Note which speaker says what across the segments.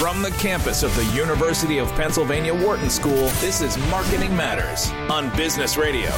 Speaker 1: From the campus of the University of Pennsylvania Wharton School, this is Marketing Matters on Business Radio.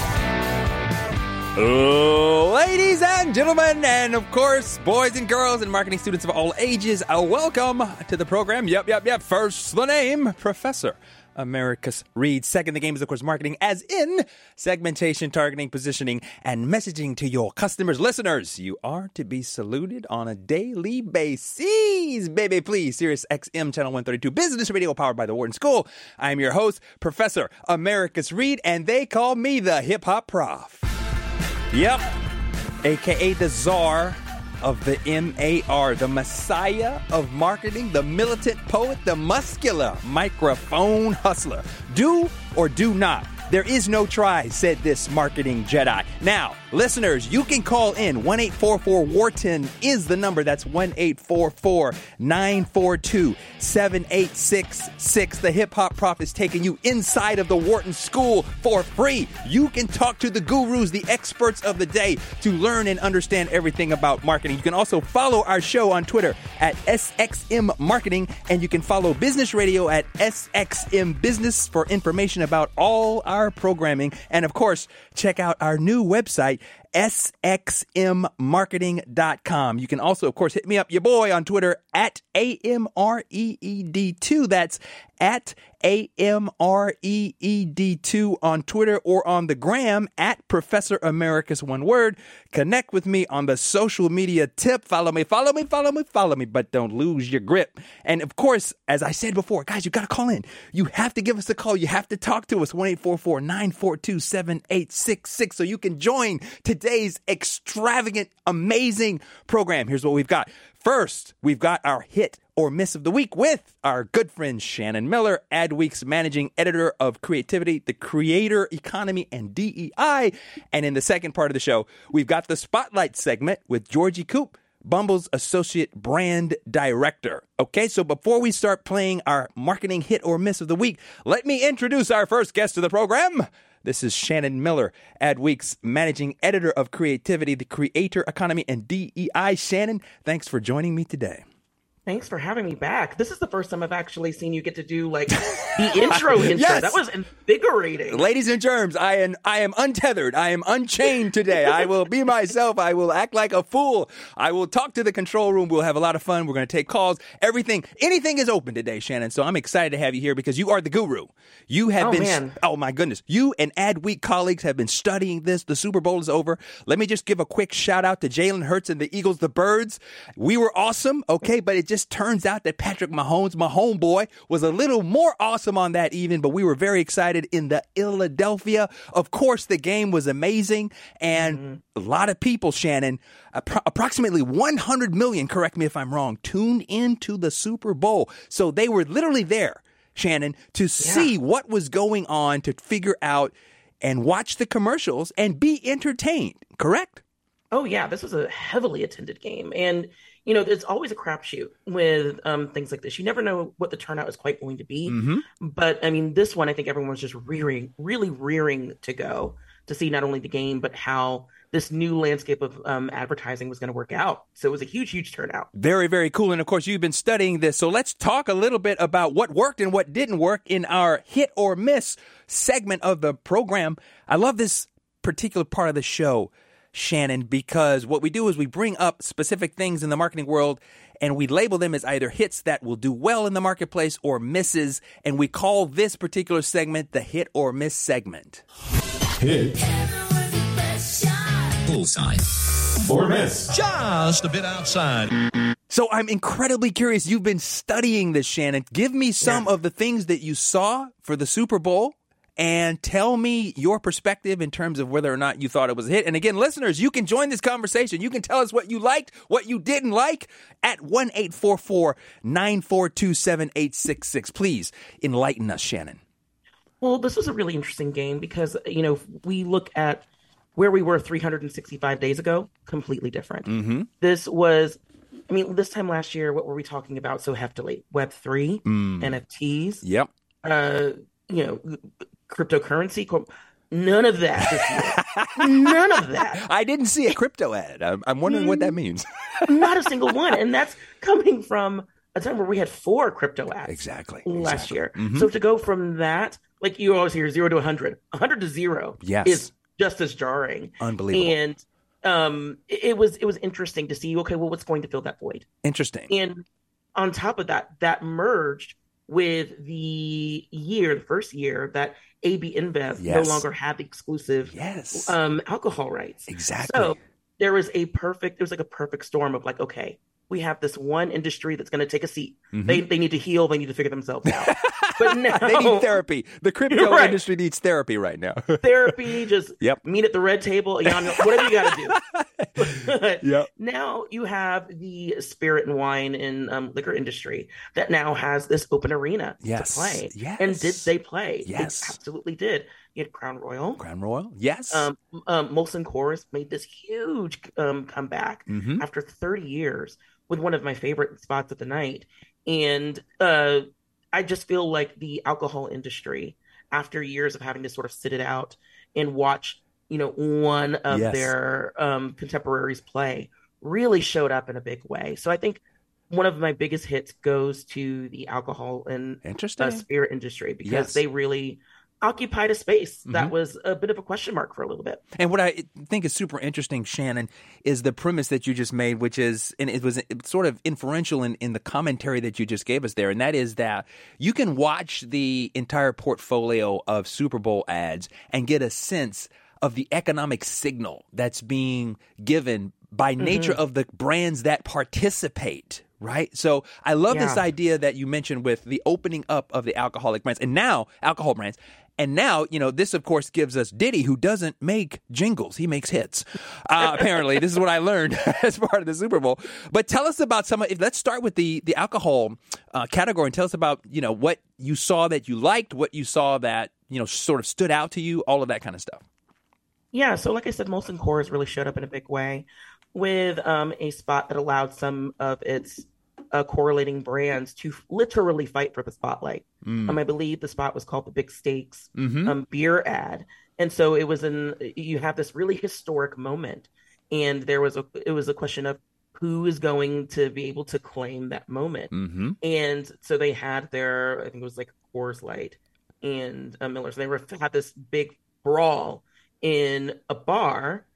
Speaker 2: Ladies and gentlemen, and of course, boys and girls and marketing students of all ages, uh, welcome to the program. Yep, yep, yep. First, the name, Professor Americus Reed. Second, the game is, of course, marketing, as in segmentation, targeting, positioning, and messaging to your customers. Listeners, you are to be saluted on a daily basis. Baby, please. Sirius XM Channel 132 Business Radio, powered by the Wharton School. I'm your host, Professor Americus Reed, and they call me the Hip Hop Prof. Yep, aka the czar of the MAR, the messiah of marketing, the militant poet, the muscular microphone hustler. Do or do not. There is no try, said this marketing Jedi. Now, listeners, you can call in 1 844 Wharton is the number. That's 1 844 942 7866. The hip hop prof is taking you inside of the Wharton School for free. You can talk to the gurus, the experts of the day, to learn and understand everything about marketing. You can also follow our show on Twitter at SXM Marketing, and you can follow Business Radio at SXM Business for information about all our programming. And of course, check out our new website, sxmmarketing.com. You can also, of course, hit me up, your boy, on Twitter at A-M-R-E-E-D2. That's at A-M-R-E-E-D2 on Twitter or on the gram at Professor Americus, one word. Connect with me on the social media tip. Follow me, follow me, follow me, follow me, but don't lose your grip. And of course, as I said before, guys, you got to call in. You have to give us a call. You have to talk to us, 1-844-942-7866 so you can join today's extravagant, amazing program. Here's what we've got. First, we've got our hit or miss of the week with our good friend Shannon Miller, Adweek's managing editor of creativity, the creator economy, and DEI. And in the second part of the show, we've got the spotlight segment with Georgie Coop. Bumble's associate brand director. Okay, so before we start playing our marketing hit or miss of the week, let me introduce our first guest of the program. This is Shannon Miller, Adweek's managing editor of creativity, the creator economy, and DEI. Shannon, thanks for joining me today.
Speaker 3: Thanks for having me back. This is the first time I've actually seen you get to do like the intro intro.
Speaker 2: Yes.
Speaker 3: That was invigorating.
Speaker 2: Ladies and germs, I am I am untethered. I am unchained today. I will be myself. I will act like a fool. I will talk to the control room. We'll have a lot of fun. We're going to take calls. Everything, anything is open today, Shannon. So I'm excited to have you here because you are the guru. You have
Speaker 3: Oh,
Speaker 2: been.
Speaker 3: man.
Speaker 2: Oh my goodness. You and Adweek colleagues have been studying this. The Super Bowl is over. Let me just give a quick shout out to Jalen Hurts and the Eagles, the Birds. We were awesome, okay, but it just turns out that Patrick Mahomes, my homeboy, was a little more awesome on that even, but we were very excited in the Philadelphia. Of course, the game was amazing and mm-hmm. a lot of people, Shannon, appro- approximately 100 million, correct me if I'm wrong, tuned into the Super Bowl. So they were literally there, Shannon, to see what was going on, to figure out and watch the commercials and be entertained, correct?
Speaker 3: Oh yeah, this was a heavily attended game, and you know it's always a crapshoot with um, things like this. You never know what the turnout is quite going to be. But I mean, this one, I think everyone was just rearing, really rearing to go to see not only the game but how this new landscape of um, advertising was going to work out. So it was a huge, huge turnout.
Speaker 2: Very, very cool. And of course, you've been studying this. So let's talk a little bit about what worked and what didn't work in our hit or miss segment of the program. I love this particular part of the show, Shannon, because what we do is we bring up specific things in the marketing world and we label them as either hits that will do well in the marketplace or misses. And we call this particular segment the hit or miss segment.
Speaker 4: Hit
Speaker 5: Bullseye.
Speaker 4: or miss.
Speaker 5: Just a bit outside.
Speaker 2: So I'm incredibly curious. You've been studying this, Shannon. Give me some of the things that you saw for the Super Bowl and tell me your perspective in terms of whether or not you thought it was a hit. And again, listeners, you can join this conversation. You can tell us what you liked, what you didn't like at 1 844 942 7866. Please enlighten us, Shannon.
Speaker 3: Well, this was a really interesting game because, you know, we look at where we were 365 days ago, completely different.
Speaker 2: Mm-hmm.
Speaker 3: This was, I mean, this time last year, what were we talking about so heftily? Web3,
Speaker 2: Mm.
Speaker 3: NFTs,
Speaker 2: Yep.
Speaker 3: uh, you know, cryptocurrency. None of that. None of that.
Speaker 2: I didn't see a crypto ad. I'm, I'm wondering what that means.
Speaker 3: Not a single one. And that's coming from a time where we had four crypto ads
Speaker 2: Exactly.
Speaker 3: last
Speaker 2: exactly.
Speaker 3: year.
Speaker 2: Mhm.
Speaker 3: So to go from that, like you always hear zero to 100, 100 to zero
Speaker 2: Yes.
Speaker 3: is just as jarring.
Speaker 2: Unbelievable.
Speaker 3: And um, it was it was interesting to see. Okay, well, what's going to fill that void?
Speaker 2: Interesting.
Speaker 3: And on top of that, that merged with the year, the first year that AB InBev
Speaker 2: Yes.
Speaker 3: no longer had the exclusive
Speaker 2: yes.
Speaker 3: um, alcohol rights.
Speaker 2: exactly.
Speaker 3: So there was a perfect, there was like a perfect storm of like, okay, we have this one industry that's going to take a seat.
Speaker 2: Mhm.
Speaker 3: They they need to heal. They need to figure themselves out. but now
Speaker 2: they need therapy. The crypto
Speaker 3: Right.
Speaker 2: industry needs therapy right now.
Speaker 3: therapy, just
Speaker 2: Yep.
Speaker 3: meet at the red table, know, whatever you got to do.
Speaker 2: yep.
Speaker 3: now you have the spirit and wine and um, liquor industry that now has this open arena
Speaker 2: Yes.
Speaker 3: to play.
Speaker 2: Yes.
Speaker 3: And did they play?
Speaker 2: Yes.
Speaker 3: They absolutely did. You had Crown Royal.
Speaker 2: Crown Royal? Yes.
Speaker 3: Um, um, Molson Coors made this huge um, comeback
Speaker 2: Mhm.
Speaker 3: after 30 years with one of my favorite spots of the night. And uh, I just feel like the alcohol industry, after years of having to sort of sit it out and watch, you know, one of
Speaker 2: Yes.
Speaker 3: their um, contemporaries play, really showed up in a big way. So I think one of my biggest hits goes to the alcohol and
Speaker 2: Interesting.
Speaker 3: uh, spirit industry because
Speaker 2: Yes.
Speaker 3: they really occupied a space that
Speaker 2: Mhm.
Speaker 3: was a bit of a question mark for a little bit.
Speaker 2: And what I think is super interesting, Shannon, is the premise that you just made, which is, and it was sort of inferential in, in the commentary that you just gave us there, and that is that you can watch the entire portfolio of Super Bowl ads and get a sense of the economic signal that's being given by nature of the brands that participate. Right. So I love this idea that you mentioned with the opening up of the alcoholic brands and now alcohol brands. And now, you know, this of course gives us Diddy, who doesn't make jingles; he makes hits. Uh, apparently, this is what I learned as part of the Super Bowl. But tell us about some. of Let's start with the the alcohol uh, category and tell us about you know what you saw that you liked, what you saw that you know sort of stood out to you, all of that kind of stuff.
Speaker 3: Yeah, so like I said, Molson Coors really showed up in a big way with um, a spot that allowed some of its uh, correlating brands to literally fight for the spotlight. Um, I believe the spot was called the Big Stakes
Speaker 2: Mm-hmm.
Speaker 3: um, beer ad, and so it was in. You have this really historic moment, and there was a. It was a question of who is going to be able to claim that moment.
Speaker 2: Mm-hmm.
Speaker 3: And so they had their, I think it was like Coors Light and uh, Miller's. They were had this big brawl in a bar,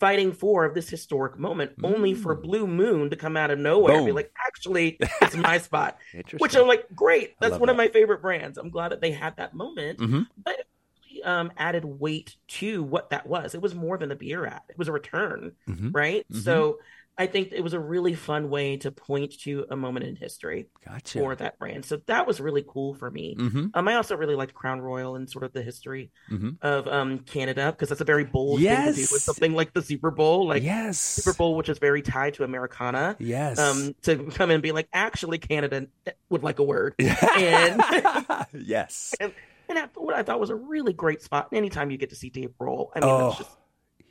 Speaker 3: fighting for of this historic moment, only for Blue Moon to come out of nowhere and be like, "Actually, it's my spot."
Speaker 2: Interesting.
Speaker 3: Which I'm like, great. That's one of my favorite brands. I'm glad that they had that moment,
Speaker 2: Mhm.
Speaker 3: but it really um, added weight to what that was. It was more than a beer ad. It was a return,
Speaker 2: Mhm.
Speaker 3: right?
Speaker 2: Mhm.
Speaker 3: So. I think it was a really fun way to point to a moment in history
Speaker 2: Gotcha.
Speaker 3: for that brand. So that was really cool for me.
Speaker 2: Mm-hmm.
Speaker 3: Um, I also really liked Crown Royal and sort of the history
Speaker 2: Mhm.
Speaker 3: of um Canada because that's a very bold thing to do with something like the Super Bowl, like
Speaker 2: yes.
Speaker 3: Super Bowl, which is very tied to Americana.
Speaker 2: Yes.
Speaker 3: Um, to come in and be like, actually, Canada would like a word, and
Speaker 2: yes.
Speaker 3: and, and what I thought was a really great spot. Anytime you get to see Dave Grohl, I mean,
Speaker 2: Oh.
Speaker 3: that's just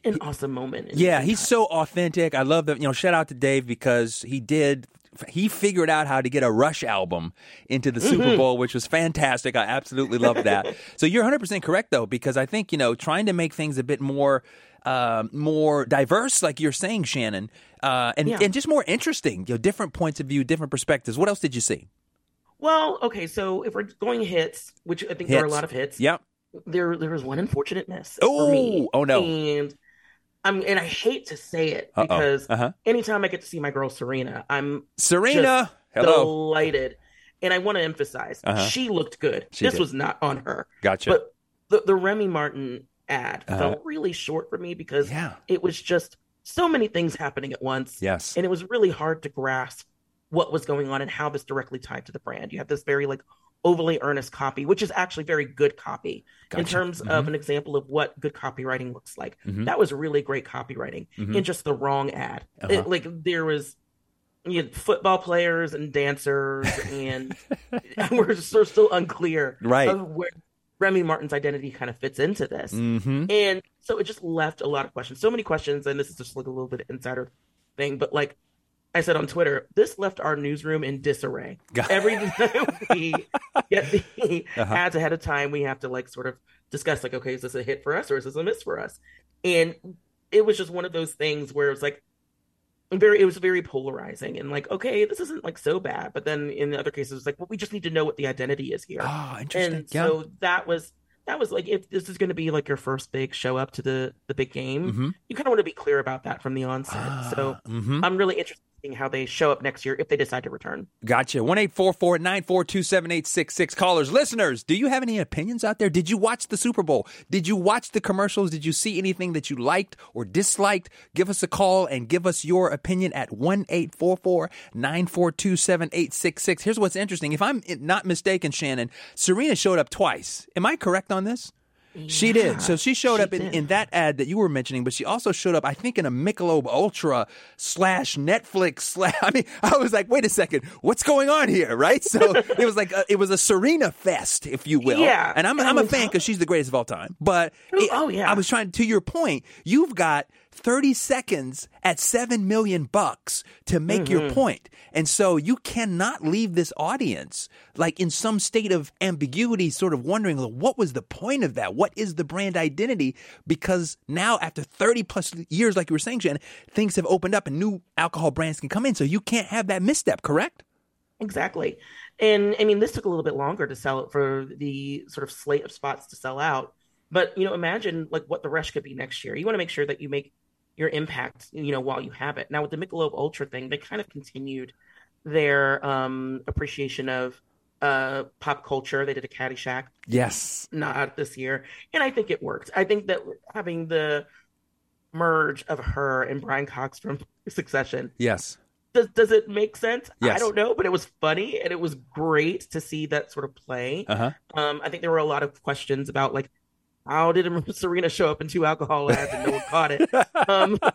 Speaker 3: an awesome moment.
Speaker 2: Yeah, he's so authentic. I love that. You know, shout out to Dave because he did. He figured out how to get a Rush album into the
Speaker 3: Mm-hmm.
Speaker 2: Super Bowl, which was fantastic. I absolutely love that. so you're 100 percent correct though, because I think you know trying to make things a bit more. Um, more diverse, like you're saying, Shannon, uh, and
Speaker 3: Yeah.
Speaker 2: and just more interesting. You know, different points of view, different perspectives. What else did you see?
Speaker 3: Well, okay, so if we're going hits, which I think there are a lot of hits,
Speaker 2: Yep.
Speaker 3: there there was one unfortunate miss
Speaker 2: Oh, oh no.
Speaker 3: And I'm and I hate to say it
Speaker 2: Uh-oh.
Speaker 3: because
Speaker 2: Uh-huh.
Speaker 3: anytime I get to see my girl Serena, I'm
Speaker 2: Serena, hello.
Speaker 3: delighted. And I want to emphasize
Speaker 2: Uh-huh.
Speaker 3: she looked good.
Speaker 2: She
Speaker 3: this
Speaker 2: did.
Speaker 3: was not on her.
Speaker 2: Gotcha.
Speaker 3: But the the Remy Martin ad
Speaker 2: Uh-huh.
Speaker 3: felt really short for me because
Speaker 2: yeah.
Speaker 3: it was just so many things happening at once.
Speaker 2: Yes.
Speaker 3: And it was really hard to grasp what was going on and how this directly tied to the brand. You have this very like overly earnest copy, which is actually very good copy in
Speaker 2: Gotcha.
Speaker 3: terms of an example of what good copywriting looks like.
Speaker 2: Mhm.
Speaker 3: That was really great copywriting
Speaker 2: Mhm.
Speaker 3: in just the wrong ad.
Speaker 2: Uh-huh.
Speaker 3: It- like there was you know, football players and dancers, and we're still, still unclear
Speaker 2: Right.
Speaker 3: of where Remy Martin's identity kind of fits into this.
Speaker 2: Mm-hmm.
Speaker 3: And so it just left a lot of questions. So many questions, and this is just like a little bit of insider thing, but like I said on Twitter, this left our newsroom in disarray. Every time we get the
Speaker 2: Uh-huh.
Speaker 3: ads ahead of time, we have to like sort of discuss like, okay, is this a hit for us or is this a miss for us? And it was just one of those things where it was like very it was very polarizing and like okay this isn't like so bad but then in the other cases it's like well we just need to know what the identity is here
Speaker 2: Oh, interesting.
Speaker 3: and
Speaker 2: yeah.
Speaker 3: so that was that was like if this is going to be like your first big show up to the the big game
Speaker 2: Mhm.
Speaker 3: you kind of want to be clear about that from the onset so
Speaker 2: Mhm.
Speaker 3: i'm really interested in how they show up next year if they decide to return
Speaker 2: Gotcha. 1 942 7866. Callers, listeners, do you have any opinions out there? Did you watch the Super Bowl? Did you watch the commercials? Did you see anything that you liked or disliked? Give us a call and give us your opinion at 1 942 7866. Here's what's interesting. If I'm not mistaken, Shannon, Serena showed up twice. Am I correct on this? She did. So she showed
Speaker 3: she
Speaker 2: up in, in that ad that you were mentioning, but she also showed up, I think, in a Michelob Ultra slash Netflix slash. I mean, I was like, wait a second, what's going on here, right? So it was like a, it was a Serena fest, if you will.
Speaker 3: Yeah.
Speaker 2: And I'm
Speaker 3: And
Speaker 2: I'm a fan because she's the greatest of all time. But
Speaker 3: Oh,
Speaker 2: it-
Speaker 3: oh, yeah.
Speaker 2: I was trying to your point. You've got 30 seconds at 7 million bucks to make
Speaker 3: Mm-hmm.
Speaker 2: your point. And so you cannot leave this audience like in some state of ambiguity sort of wondering well, what was the point of that? What is the brand identity? Because now after 30 plus years like you were saying Shannon, things have opened up and new alcohol brands can come in so you can't have that misstep, correct?
Speaker 3: Exactly. And I mean, this took a little bit longer to sell it for the sort of slate of spots to sell out. But, you know, imagine like what the rush could be next year. You want to make sure that you make your impact, you know, while you have it. Now with the Michelob Ultra thing, they kind of continued their um appreciation of uh pop culture. They did a Caddyshack
Speaker 2: Yes.
Speaker 3: Not this year, and I think it worked. I think that having the merge of her and Brian Cox from Succession
Speaker 2: Yes.
Speaker 3: does does it make sense? I don't know, but it was funny and it was great to see that sort of play.
Speaker 2: Uh-huh.
Speaker 3: Um, I think there were a lot of questions about like how did Serena show up in two alcohol ads and no one caught it? Um,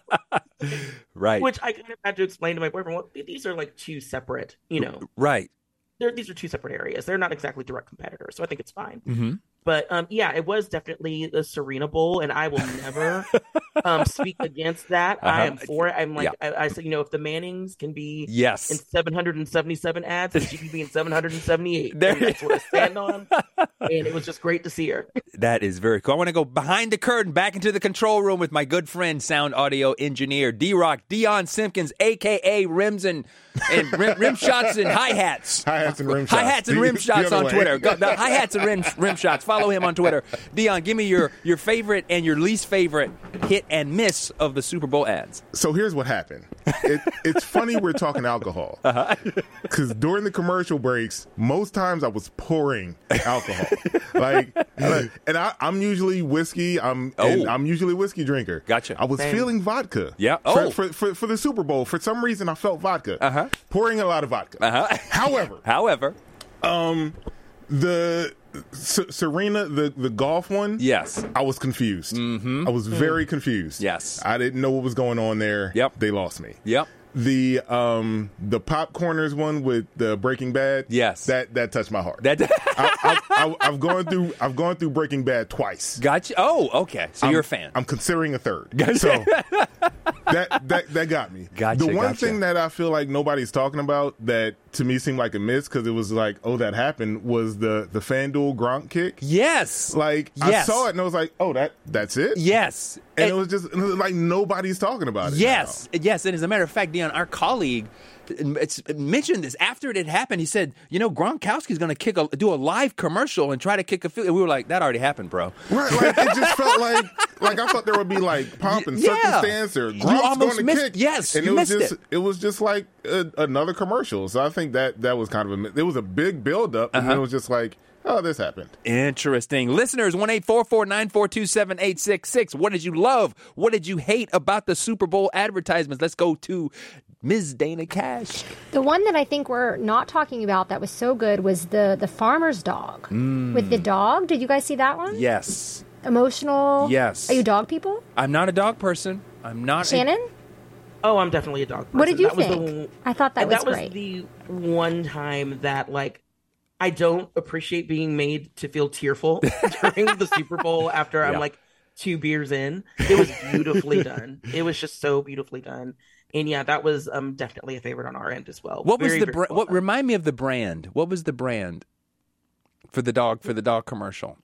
Speaker 2: Right.
Speaker 3: which I kind of had to explain to my boyfriend. Well, these are like two separate, you know,
Speaker 2: right.
Speaker 3: they're, these are two separate areas. They're not exactly direct competitors, so I think it's fine.
Speaker 2: Mhm.
Speaker 3: But um, yeah, it was definitely the Serena Bowl, and I will never um, speak against that. I
Speaker 2: Uh-huh.
Speaker 3: am for it. I'm like
Speaker 2: Yeah.
Speaker 3: I, I said, you know, if the Mannings can be
Speaker 2: Yes.
Speaker 3: in 777 ads, and she can be in 778.
Speaker 2: There
Speaker 3: that's what I stand on. And it was just great to see her.
Speaker 2: That is very cool. I want to go behind the curtain, back into the control room with my good friend, sound audio engineer D Rock Dion Simpkins, aka Rims and and rim, rim shots and hi hats.
Speaker 6: Hi hats and rim shots.
Speaker 2: Hi hats and rim shots on
Speaker 6: way.
Speaker 2: Twitter. Go, the hi hats and rim rim shots. Follow him on Twitter. Dion, give me your your favorite and your least favorite hit and miss of the Super Bowl ads.
Speaker 6: So here's what happened. It, it's funny we're talking alcohol because during the commercial breaks, most times I was pouring alcohol. like, like- and I, I'm usually whiskey. I'm and
Speaker 2: Oh.
Speaker 6: I'm usually whiskey drinker.
Speaker 2: Gotcha.
Speaker 6: I was
Speaker 3: Same.
Speaker 6: feeling vodka.
Speaker 2: Yeah.
Speaker 6: For-
Speaker 2: Oh.
Speaker 6: For, for, for the Super Bowl, for some reason, I felt vodka.
Speaker 2: Uh-huh.
Speaker 6: Pouring a lot of vodka.
Speaker 2: Uh-huh.
Speaker 6: However,
Speaker 2: However, Um,
Speaker 6: the S- Serena, the the golf one.
Speaker 2: yes.
Speaker 6: I was confused. Mm-hmm. I was very confused.
Speaker 2: Yes.
Speaker 6: I didn't know what was going on there.
Speaker 2: Yep.
Speaker 6: They lost me.
Speaker 2: Yep.
Speaker 6: The um the popcorners one with the Breaking Bad.
Speaker 2: Yes.
Speaker 6: That that touched my heart.
Speaker 2: That
Speaker 6: I, I, I, I've gone through I've gone through Breaking Bad twice.
Speaker 2: Gotcha. Oh, okay. So you're a fan.
Speaker 6: I'm considering a third. So that that that got me.
Speaker 2: Gotcha,
Speaker 6: The one
Speaker 2: gotcha.
Speaker 6: thing that I feel like nobody's talking about that to me seemed like a miss because it was like, oh, that happened was the the FanDuel Gronk kick.
Speaker 2: yes.
Speaker 6: Like
Speaker 2: Yes.
Speaker 6: I saw it and I was like, oh, that that's it.
Speaker 2: Yes.
Speaker 6: And it was just like nobody's talking about it.
Speaker 2: Yes, yes, and as a matter of fact, Dion, our colleague, it's mentioned this after it had happened. He said, "You know, Gronkowski's going to kick a do a live commercial and try to kick a field." And we were like, "That already happened, bro."
Speaker 6: Right, like it just felt like like I thought there would be like pomp and
Speaker 2: Yeah.
Speaker 6: circumstance or Gronk's going to
Speaker 2: missed-
Speaker 6: kick.
Speaker 2: yes,
Speaker 6: and it was just
Speaker 2: it.
Speaker 6: was just like a, another commercial. So I think that that was kind of a it was a big build up, and
Speaker 2: Uh-huh.
Speaker 6: it was just like, oh, this happened.
Speaker 2: Interesting. Listeners, 1 942 7866. What did you love? What did you hate about the Super Bowl advertisements? Let's go to Ms. Dana Cash.
Speaker 7: The one that I think we're not talking about that was so good was the the farmer's dog mm. with the dog. Did you guys see that one?
Speaker 2: Yes.
Speaker 7: Emotional.
Speaker 2: Yes.
Speaker 7: Are you dog people?
Speaker 2: I'm not a dog person. I'm not. a-
Speaker 7: Shannon,
Speaker 3: Oh, I'm definitely a dog person.
Speaker 7: what did you
Speaker 3: that Was
Speaker 7: think?
Speaker 3: the,
Speaker 7: I thought that
Speaker 3: and
Speaker 7: was
Speaker 3: that was the one time that like I don't appreciate being made to feel tearful during the Super Bowl after
Speaker 2: Yeah.
Speaker 3: I'm like two beers in. It was beautifully done. It was just so beautifully done. And yeah, that was um definitely a favorite on our end as well.
Speaker 2: What was the
Speaker 3: very
Speaker 2: bra-
Speaker 3: well
Speaker 2: what
Speaker 3: done.
Speaker 2: remind me of the brand? What was the brand for the dog for the dog commercial?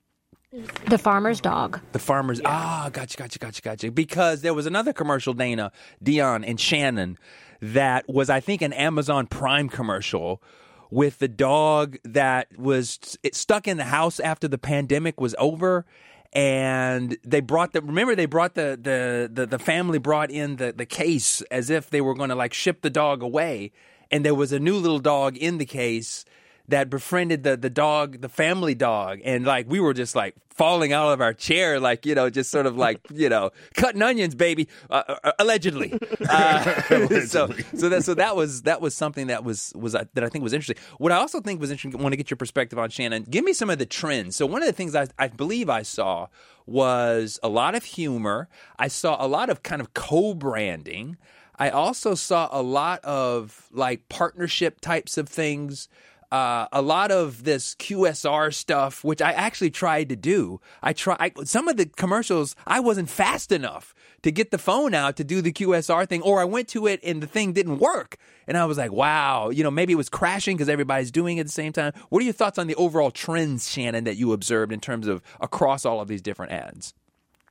Speaker 7: The farmer's dog.
Speaker 2: The farmers. Ah, gotcha, gotcha, gotcha, gotcha. Because there was another commercial, Dana, Dion, and Shannon, that was, I think, an Amazon Prime commercial with the dog that was it stuck in the house after the pandemic was over. And they brought the remember they brought the the the, the family brought in the, the case as if they were going to like ship the dog away, and there was a new little dog in the case that befriended the the dog, the family dog, and like we were just like falling out of our chair, like you know, just sort of like you know, cutting onions, baby, uh, uh, allegedly. Uh, so so that so that was that was something that was was uh, that I think was interesting. What I also think was interesting. Want to get your perspective on Shannon. Give me some of the trends. So one of the things I, I believe I saw was a lot of humor. I saw a lot of kind of co-branding. I also saw a lot of like partnership types of things uh, a lot of this QSR stuff, which I actually tried to do. I try some of the commercials. I wasn't fast enough to get the phone out to do the QSR thing, or I went to it and the thing didn't work, and I was like, "Wow, you know, maybe it was crashing because everybody's doing it at the same time." What are your thoughts on the overall trends, Shannon, that you observed in terms of across all of these different ads?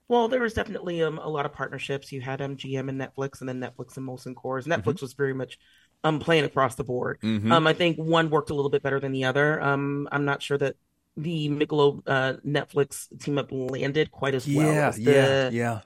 Speaker 3: Well, there was definitely um, a lot of partnerships. You had MGM and Netflix, and then Netflix and Molson Coors. Netflix mm-hmm. was very much um playing across the board. Mm-hmm. Um, I think one worked a little bit better than the other. Um, I'm not sure that the Michelob uh, Netflix team up landed quite as well.
Speaker 2: Yeah,
Speaker 3: as the,
Speaker 2: yeah, yeah.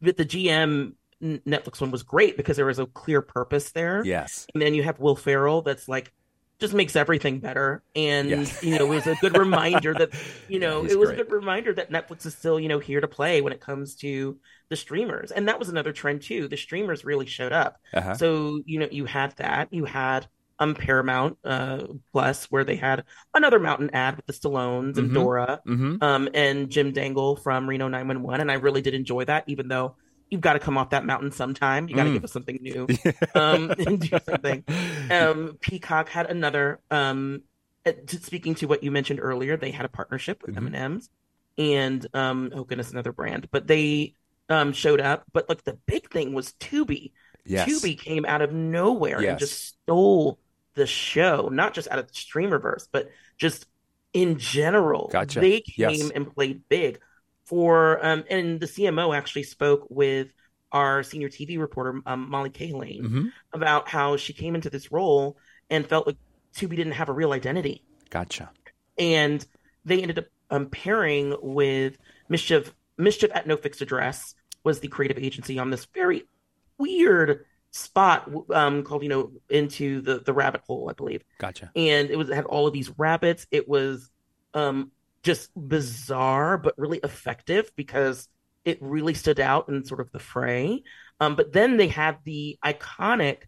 Speaker 3: But the GM Netflix one was great because there was a clear purpose there.
Speaker 2: Yes,
Speaker 3: and then you have Will Ferrell. That's like just makes everything better. And yes. you know, it was a good reminder that you know it was great. a good reminder that Netflix is still you know here to play when it comes to the streamers. And that was another trend too. The streamers really showed up. Uh-huh. So you know, you had that. You had um Paramount uh, Plus where they had another mountain ad with the Stallones and mm-hmm. Dora mm-hmm. um and Jim Dangle from Reno 911 and I really did enjoy that even though you've got to come off that mountain sometime. You got to mm. give us something new um, and do something. Um, Peacock had another. Um, uh, speaking to what you mentioned earlier, they had a partnership with mm-hmm. M&M's and um, oh goodness, another brand. But they um, showed up. But like the big thing was Tubi.
Speaker 2: Yes.
Speaker 3: Tubi came out of nowhere
Speaker 2: yes.
Speaker 3: and just stole the show, not just out of the streamerverse, but just in general.
Speaker 2: Gotcha.
Speaker 3: They came
Speaker 2: yes.
Speaker 3: and played big for um, and the CMO actually spoke with our senior TV reporter um, Mollie Cahillane
Speaker 2: mm-hmm.
Speaker 3: about how she came into this role and felt like Tubi didn't have a real identity.
Speaker 2: Gotcha.
Speaker 3: And they ended up um, pairing with Mischief. Mischief at No Fixed Address was the creative agency on this very weird spot um, called you know into the the rabbit hole, I believe.
Speaker 2: Gotcha.
Speaker 3: And it was it had all of these rabbits. It was um just bizarre but really effective because it really stood out in sort of the fray. Um, but then they had the iconic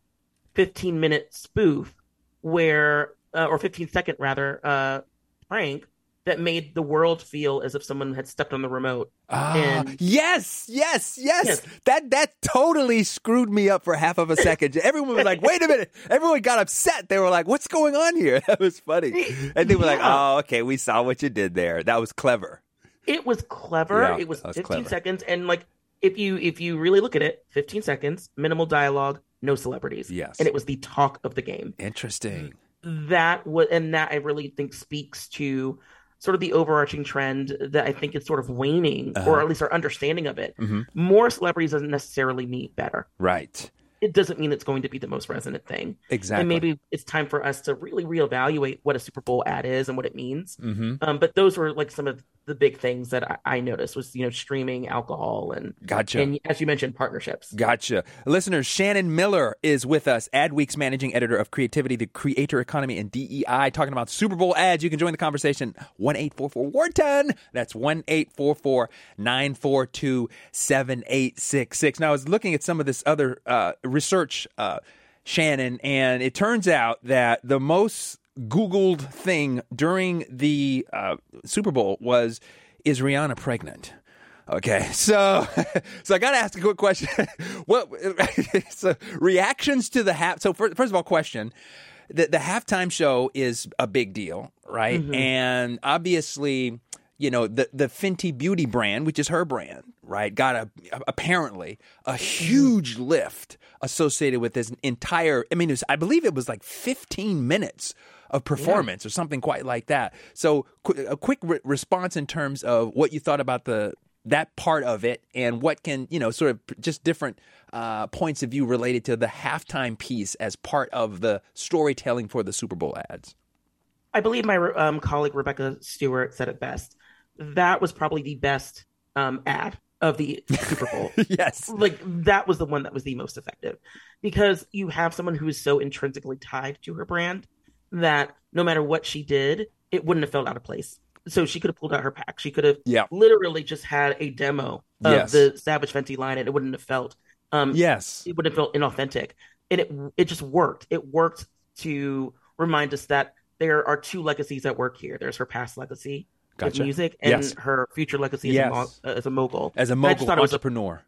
Speaker 3: 15 minute spoof where, uh, or 15 second rather, uh, prank that made the world feel as if someone had stepped on the remote.
Speaker 2: Ah, and, yes, yes, yes, yes. That that totally screwed me up for half of a second. Everyone was like, "Wait a minute!" Everyone got upset. They were like, "What's going on here?" That was funny, and they were yeah. like, "Oh, okay, we saw what you did there. That was clever."
Speaker 3: It was clever.
Speaker 2: Yeah,
Speaker 3: it was, was 15
Speaker 2: clever.
Speaker 3: seconds, and like if you if you really look at it, 15 seconds, minimal dialogue, no celebrities.
Speaker 2: Yes,
Speaker 3: and it was the talk of the game.
Speaker 2: Interesting.
Speaker 3: That was, and that I really think speaks to sort of the overarching trend that I think is sort of waning, uh-huh. or at least our understanding of it.
Speaker 2: Mm-hmm.
Speaker 3: More celebrities doesn't necessarily mean better.
Speaker 2: Right.
Speaker 3: It doesn't mean it's going to be the most resonant thing.
Speaker 2: Exactly.
Speaker 3: And maybe it's time for us to really reevaluate what a Super Bowl ad is and what it means.
Speaker 2: Mm-hmm.
Speaker 3: Um, but those were like some of the big things that I, I, noticed was you know streaming, alcohol, and
Speaker 2: gotcha.
Speaker 3: And as you mentioned, partnerships.
Speaker 2: Gotcha, listeners. Shannon Miller is with us, Adweek's managing editor of Creativity, the Creator Economy, and DEI, talking about Super Bowl ads. You can join the conversation one eight four four Wharton. That's one eight four four nine four two seven eight six six. Now I was looking at some of this other uh, research. Uh, Shannon, and it turns out that the most Googled thing during the uh, Super Bowl was, "Is Rihanna pregnant?" Okay, so so I got to ask a quick question. what so reactions to the half? So first, first of all, question: the the halftime show is a big deal, right?
Speaker 3: Mm-hmm.
Speaker 2: And obviously, you know the the Fenty Beauty brand, which is her brand, right, got a apparently a huge lift associated with this entire. I mean, was, I believe it was like 15 minutes of performance or something quite like that. So, qu- a quick re- response in terms of what you thought about the that part of it and what can you know sort of just different uh, points of view related to the halftime piece as part of the storytelling for the Super Bowl ads.
Speaker 3: I believe my um, colleague Rebecca Stewart said it best. That was probably the best um, ad of the Super Bowl.
Speaker 2: yes.
Speaker 3: like that was the one that was the most effective because you have someone who is so intrinsically tied to her brand that no matter what she did, it wouldn't have felt out of place. So she could have pulled out her pack. She could have
Speaker 2: Yeah.
Speaker 3: literally just had a demo of
Speaker 2: Yes.
Speaker 3: the Savage Fenty line, and it wouldn't have felt um,
Speaker 2: Yes.
Speaker 3: it would have felt inauthentic. And it it just worked. It worked to remind us that there are two legacies at work here. There's her past legacy
Speaker 2: Gotcha.
Speaker 3: with music and
Speaker 2: Yes.
Speaker 3: her future legacy
Speaker 2: Yes.
Speaker 3: as, a mo- uh, as a mogul.
Speaker 2: As a
Speaker 3: And I just
Speaker 2: mogul
Speaker 3: thought it was a
Speaker 2: entrepreneur.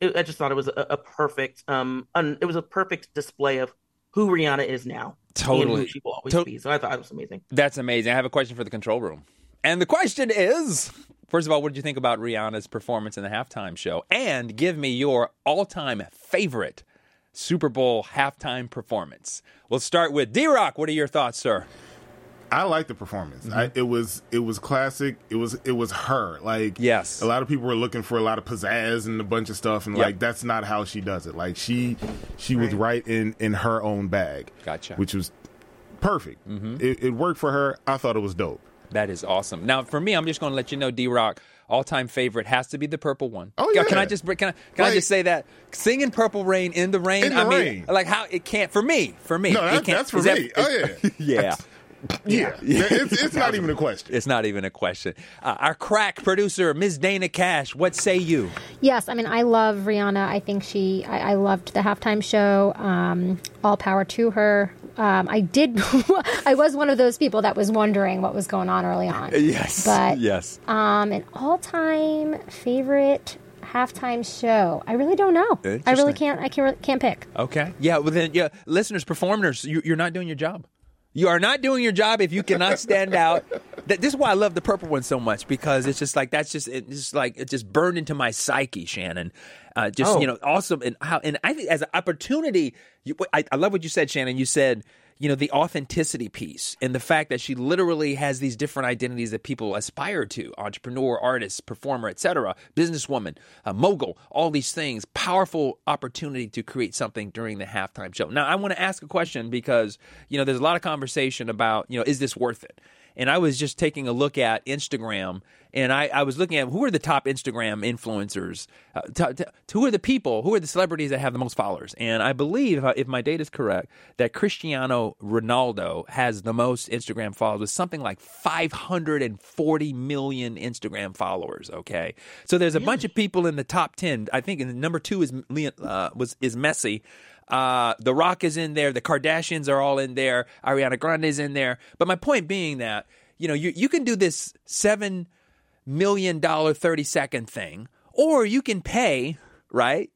Speaker 3: it, I just thought it was a, a perfect um un, it was a perfect display of who Rihanna is now. And
Speaker 2: Totally.
Speaker 3: who she will always
Speaker 2: To-
Speaker 3: be. So I thought it was amazing.
Speaker 2: That's amazing. I have a question for the control room. And the question is first of all, what did you think about Rihanna's performance in the halftime show? And give me your all time favorite Super Bowl halftime performance. We'll start with D Rock. What are your thoughts, sir?
Speaker 6: I like the performance. I, mm-hmm. it was it was classic. It was it was her. Like
Speaker 2: Yes.
Speaker 6: a lot of people were looking for a lot of pizzazz and a bunch of stuff, and
Speaker 2: Yep.
Speaker 6: like that's not how she does it. Like she she was right in in her own bag.
Speaker 2: Gotcha.
Speaker 6: Which was perfect. Mm-hmm. It, it worked for her. I thought it was dope.
Speaker 2: That is awesome. Now, for me, I'm just going to let you know, D Rock, all time favorite has to be the purple one.
Speaker 6: Oh,
Speaker 2: Can- Can. I just can I can I just say that singing Purple Rain in the rain?
Speaker 6: In the
Speaker 2: I mean,
Speaker 6: rain.
Speaker 2: like how it can't for me. For me,
Speaker 6: No, that,
Speaker 2: can't-
Speaker 6: that's for
Speaker 2: is that-
Speaker 6: me. oh yeah,
Speaker 2: yeah.
Speaker 6: yeah. It's, it's not even a question.
Speaker 2: It's not even a question. Uh, our crack producer, Ms. Dana Cash, what say you?
Speaker 7: Yes, I mean I love Rihanna. I think she. I, I loved the halftime show. Um, all power to her. Um, I did. I was one of those people that was wondering what was going on early on.
Speaker 2: Yes.
Speaker 7: But
Speaker 2: yes.
Speaker 7: um, an all-time favorite halftime show. I really don't know. I really can't. I can't. Can't pick.
Speaker 2: Okay. Yeah. Well, then, yeah, listeners, performers, you, you're not doing your job. You are not doing your job if you cannot stand out. That, this is why I love the purple one so much because it's just like that's just it's just like it just burned into my psyche, Shannon. Uh, just
Speaker 3: Oh.
Speaker 2: you know, awesome and how and I think as an opportunity, you, I, I love what you said, Shannon. You said you know the authenticity piece and the fact that she literally has these different identities that people aspire to entrepreneur artist performer etc businesswoman mogul all these things powerful opportunity to create something during the halftime show. Now i want to ask a question because you know there's a lot of conversation about you know is this worth it and I was just taking a look at Instagram, and I, I was looking at who are the top Instagram influencers, uh, t- t- who are the people, who are the celebrities that have the most followers, and I believe, if, my data is correct, that Cristiano Ronaldo has the most Instagram followers with something like 540 million Instagram followers. Okay, so there's a bunch of people in the top 10. I think, and number two is uh, was is Messi. Uh, the Rock is in there. The Kardashians are all in there. Ariana Grande is in there. But my point being that you know you you can do this seven million dollar thirty second thing, or you can pay right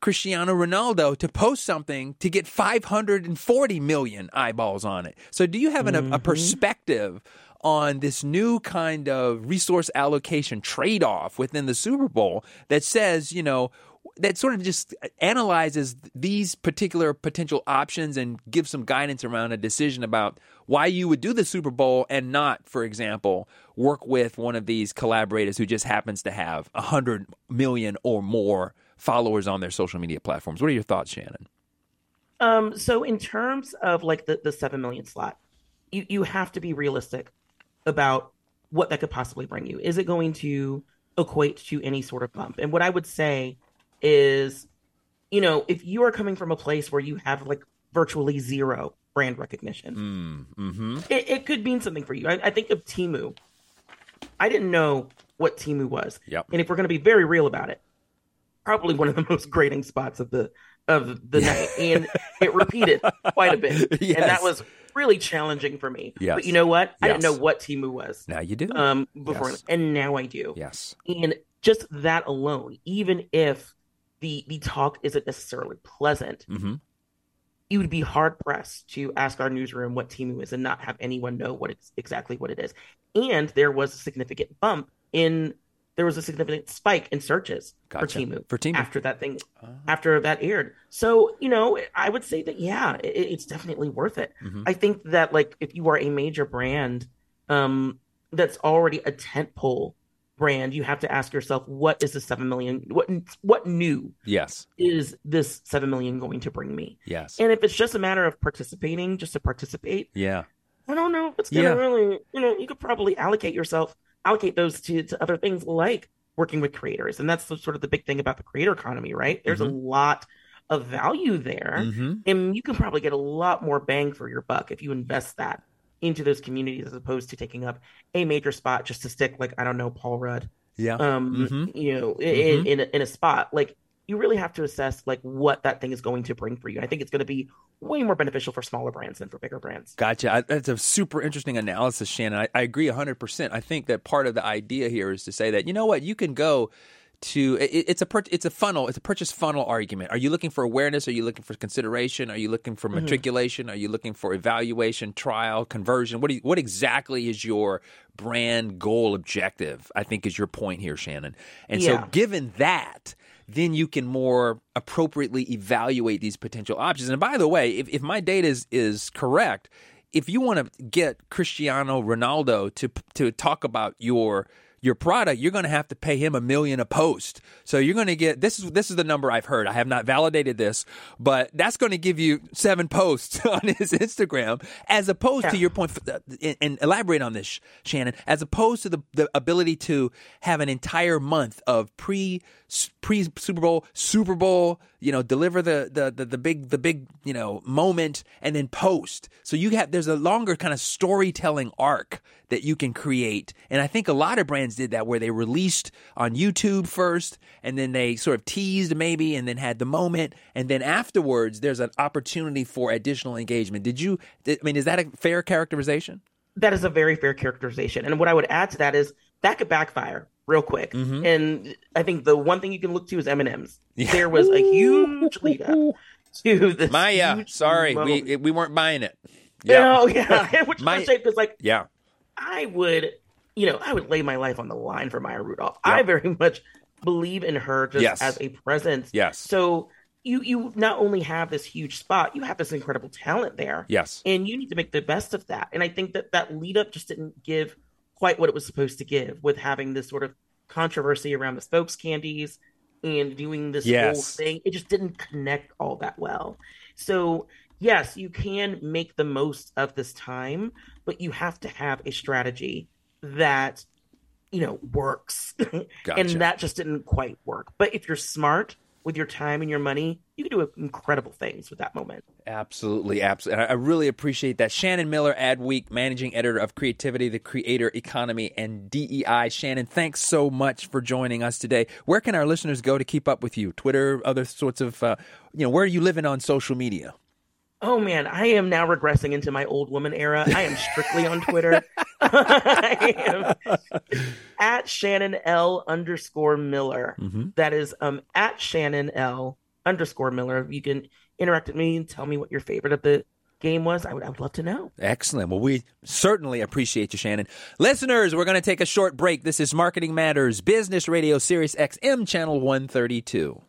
Speaker 2: Cristiano Ronaldo to post something to get 540 million eyeballs on it. So do you have an, a perspective on this new kind of resource allocation trade off within the Super Bowl that says, you know, that sort of just analyzes these particular potential options and gives some guidance around a decision about why you would do the Super Bowl and not, for example, work with one of these collaborators who just happens to have 100 million or more followers on their social media platforms. What are your thoughts, Shannon?
Speaker 3: Um, so in terms of like the, the seven million slot, you, you have to be realistic about what that could possibly bring you. Is it going to equate to any sort of bump? And what I would say is, you know, if you are coming from a place where you have like virtually zero brand recognition,
Speaker 2: Mm-hmm.
Speaker 3: it, it could mean something for you. I, I think of Temu. I didn't know what Temu was.
Speaker 2: Yep.
Speaker 3: And if we're going to be very real about it, probably one of the most grating spots of the of the night, and it repeated quite a bit, and that was really challenging for me.
Speaker 2: Yes.
Speaker 3: But you know what? I didn't know what Temu was
Speaker 2: Now you do.
Speaker 3: um before,
Speaker 2: Yes.
Speaker 3: and now I do.
Speaker 2: yes.
Speaker 3: And just that alone, even if the the talk isn't necessarily pleasant,
Speaker 2: Mm-hmm.
Speaker 3: you would be hard pressed to ask our newsroom what Temu is and not have anyone know what it's exactly what it is. And there was a significant bump in there was a significant spike in searches
Speaker 2: Gotcha.
Speaker 3: for Temu
Speaker 2: For Temu.
Speaker 3: after that thing after that aired. So you know, I would say that yeah, it, it's definitely worth it.
Speaker 2: Mm-hmm.
Speaker 3: I think that like if you are a major brand, um, that's already a tentpole brand, you have to ask yourself, what is the seven million? What what new
Speaker 2: Yes.
Speaker 3: is this seven million going to bring me?
Speaker 2: Yes.
Speaker 3: And if it's just a matter of participating, just to participate,
Speaker 2: Yeah.
Speaker 3: I don't know. if It's gonna
Speaker 2: Yeah.
Speaker 3: really, you know, you could probably allocate yourself, allocate those to, to other things like working with creators. And that's the, sort of the big thing about the creator economy, right? There's a lot of value there.
Speaker 2: Mm-hmm.
Speaker 3: And you can probably get a lot more bang for your buck if you invest that into those communities as opposed to taking up a major spot just to stick, like, I don't know, Paul Rudd,
Speaker 2: Yeah.
Speaker 3: um,
Speaker 2: Mhm.
Speaker 3: you know, in, in, a, in a spot. Like, you really have to assess, like, what that thing is going to bring for you. I think it's going to be way more beneficial for smaller brands than for bigger brands.
Speaker 2: Gotcha. I, that's a super interesting analysis, Shannon. I, I agree 100%. I think that part of the idea here is to say that, you know what, you can go to it, it's a it's a funnel it's a purchase funnel argument. Are you looking for awareness? Are you looking for consideration? Are you looking for mm-hmm. matriculation? Are you looking for evaluation trial conversion? What do you, what exactly is your brand goal objective i think is your point here shannon. And
Speaker 3: Yeah.
Speaker 2: so given that then you can more appropriately evaluate these potential options. And by the way, if, if my data is, is correct, if you want to get Cristiano Ronaldo to to talk about your your product, you're going to have to pay him a million a post. So you're going to get this is this is the number I've heard. I have not validated this, but that's going to give you seven posts on his Instagram, as opposed to your point. Uh, and, and elaborate on this, Shannon. As opposed to the the ability to have an entire month of pre pre Super Bowl, Super Bowl, you know, deliver the, the the the big the big you know moment, and then post. So you have there's a longer kind of storytelling arc that you can create, and I think a lot of brands did that where they released on YouTube first, and then they sort of teased maybe, and then had the moment, and then afterwards there's an opportunity for additional engagement. Did you? I mean, is that a fair characterization?
Speaker 3: that is a very fair characterization. And what I would add to that is that could backfire real quick.
Speaker 2: Mm-hmm.
Speaker 3: And I think the one thing you can look to is M&M's. There was a huge lead up to this.
Speaker 2: Maya, sorry,
Speaker 3: moment.
Speaker 2: we we weren't buying it.
Speaker 3: Oh yeah, which is
Speaker 2: My-
Speaker 3: my shame because like
Speaker 2: yeah.
Speaker 3: I would, you know, I would lay my life on the line for Maya Rudolph. I very much believe in her just
Speaker 2: Yes.
Speaker 3: as a presence.
Speaker 2: Yes.
Speaker 3: So you you not only have this huge spot, you have this incredible talent there.
Speaker 2: Yes.
Speaker 3: And you need to make the best of that. And I think that that lead up just didn't give quite what it was supposed to give with having this sort of controversy around the spokes candies and doing this whole thing. It just didn't connect all that well. So, yes, you can make the most of this time, but you have to have a strategy that you know works.
Speaker 2: Gotcha.
Speaker 3: and that just didn't quite work. But if you're smart with your time and your money, you can do incredible things with that moment.
Speaker 2: Absolutely, absolutely. I really appreciate that. Shannon Miller, Adweek, managing editor of Creativity, the Creator Economy, and DEI. Shannon, thanks so much for joining us today. Where can our listeners go to keep up with you? Twitter, other sorts of, uh, you know, where are you living on social media?
Speaker 3: Oh man, I am now regressing into my old woman era. I am strictly on Twitter. I am at Shannon L underscore Miller. That is um at Shannon L underscore Miller. If you can interact with me and tell me what your favorite of the game was. I would I would love to know.
Speaker 2: Excellent. Well, we certainly appreciate you, Shannon. Listeners, we're going to take a short break. This is Marketing Matters Business Radio Sirius XM Channel 132.